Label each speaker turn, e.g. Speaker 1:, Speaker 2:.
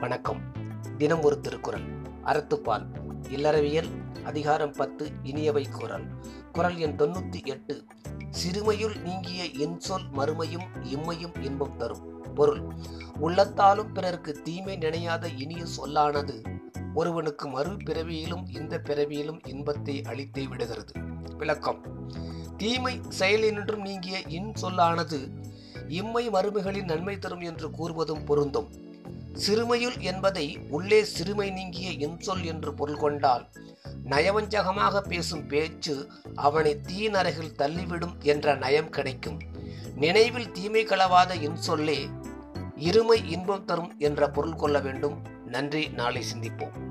Speaker 1: வணக்கம் தினம் ஒரு திருக்குறள் அறத்துப்பால் இல்லறவியல் அதிகாரம் பத்து இனியவை குரல் குரல் எண் தொண்ணூத்தி எட்டு சிறுமையுள் நீங்கிய என் சொல் மறுமையும் இம்மையும் இன்பம் தரும் பொருள் உள்ளத்தாலும் பிறருக்கு தீமை நினையாத இனிய சொல்லானது ஒருவனுக்கு மறு பிறவியிலும் இந்த பிறவியிலும் இன்பத்தை அளித்தே விடுகிறது விளக்கம் தீமை செயலினின்றும் நீங்கிய இன் சொல்லானது இம்மை மருமைகளின் நன்மை தரும் என்று கூறுவதும் பொருந்தும் சிறுமையுள் என்பதை உள்ளே சிறுமை நீங்கிய இன்சொல் என்று பொருள் கொண்டால் நயவஞ்சகமாக பேசும் பேச்சு அவனை தீ நரகில் தள்ளிவிடும் என்ற நயம் கிடைக்கும் நினைவில் தீமை களவாத இன்சொல்லே இருமை இன்பம் தரும் என்ற பொருள் கொள்ள வேண்டும் நன்றி நாளை சிந்திப்போம்